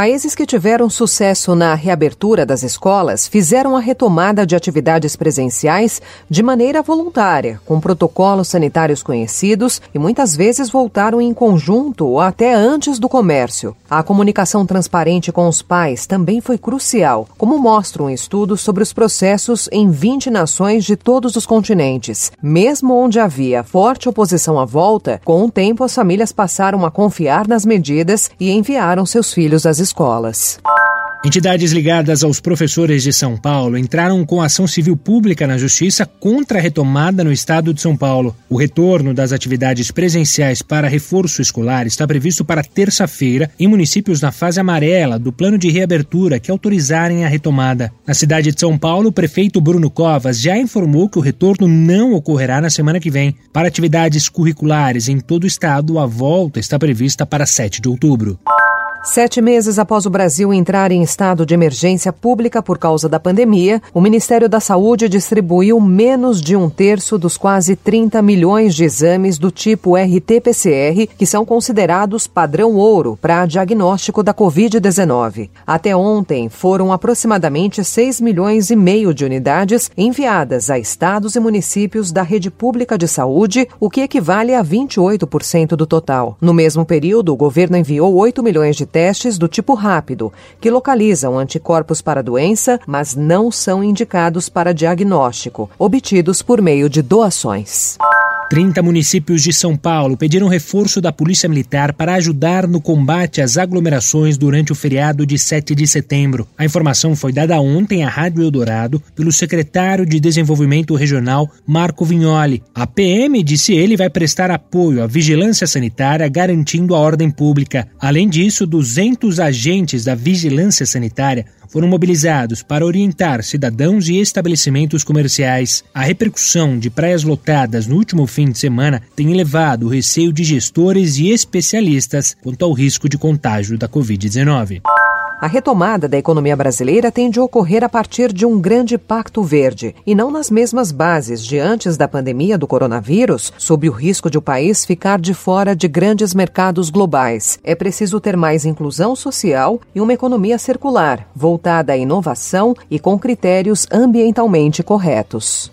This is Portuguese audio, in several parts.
Países que tiveram sucesso na reabertura das escolas fizeram a retomada de atividades presenciais de maneira voluntária, com protocolos sanitários conhecidos e muitas vezes voltaram em conjunto ou até antes do comércio. A comunicação transparente com os pais também foi crucial, como mostra um estudo sobre os processos em 20 nações de todos os continentes. Mesmo onde havia forte oposição à volta, com o tempo as famílias passaram a confiar nas medidas e enviaram seus filhos às escolas escolas. Entidades ligadas aos professores de São Paulo entraram com ação civil pública na Justiça contra a retomada no estado de São Paulo. O retorno das atividades presenciais para reforço escolar está previsto para terça-feira em municípios na fase amarela do plano de reabertura que autorizarem a retomada. Na cidade de São Paulo, o prefeito Bruno Covas já informou que o retorno não ocorrerá na semana que vem. Para atividades curriculares em todo o estado, a volta está prevista para 7 de outubro. Sete meses após o Brasil entrar em estado de emergência pública por causa da pandemia, o Ministério da Saúde distribuiu menos de um terço dos quase 30 milhões de exames do tipo RT-PCR, que são considerados padrão ouro para diagnóstico da Covid-19. Até ontem, foram aproximadamente 6 milhões e meio de unidades enviadas a estados e municípios da rede pública de saúde, o que equivale a 28% do total. No mesmo período, o governo enviou 8 milhões de testes do tipo rápido, que localizam anticorpos para a doença, mas não são indicados para diagnóstico, obtidos por meio de doações. 30 municípios de São Paulo pediram reforço da Polícia Militar para ajudar no combate às aglomerações durante o feriado de 7 de setembro. A informação foi dada ontem à Rádio Eldorado pelo secretário de Desenvolvimento Regional, Marco Vignoli. A PM, disse ele, vai prestar apoio à vigilância sanitária, garantindo a ordem pública. Além disso, 200 agentes da vigilância sanitária foram mobilizados para orientar cidadãos e estabelecimentos comerciais. A repercussão de praias lotadas no último fim de semana tem elevado o receio de gestores e especialistas quanto ao risco de contágio da Covid-19. A retomada da economia brasileira tem de ocorrer a partir de um grande pacto verde e não nas mesmas bases de antes da pandemia do coronavírus, sob o risco de o país ficar de fora de grandes mercados globais. É preciso ter mais inclusão social e uma economia circular, voltada à inovação e com critérios ambientalmente corretos.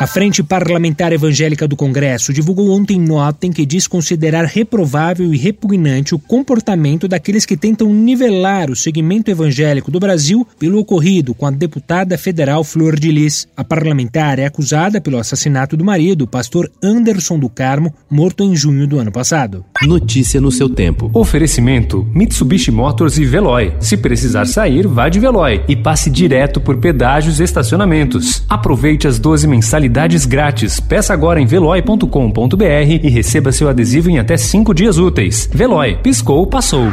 A Frente Parlamentar Evangélica do Congresso divulgou ontem nota em que diz considerar reprovável e repugnante o comportamento daqueles que tentam nivelar o segmento evangélico do Brasil pelo ocorrido com a deputada federal Flor de Lis. A parlamentar é acusada pelo assassinato do marido, o pastor Anderson do Carmo, morto em junho do ano passado. Notícia no seu tempo. Oferecimento: Mitsubishi Motors e Veloy. Se precisar sair, vá de Veloy e passe direto por pedágios e estacionamentos. Aproveite as 12 mensalidades mensalidades grátis. Peça agora em veloy.com.br e receba seu adesivo em até 5 dias úteis. Veloy, piscou, passou.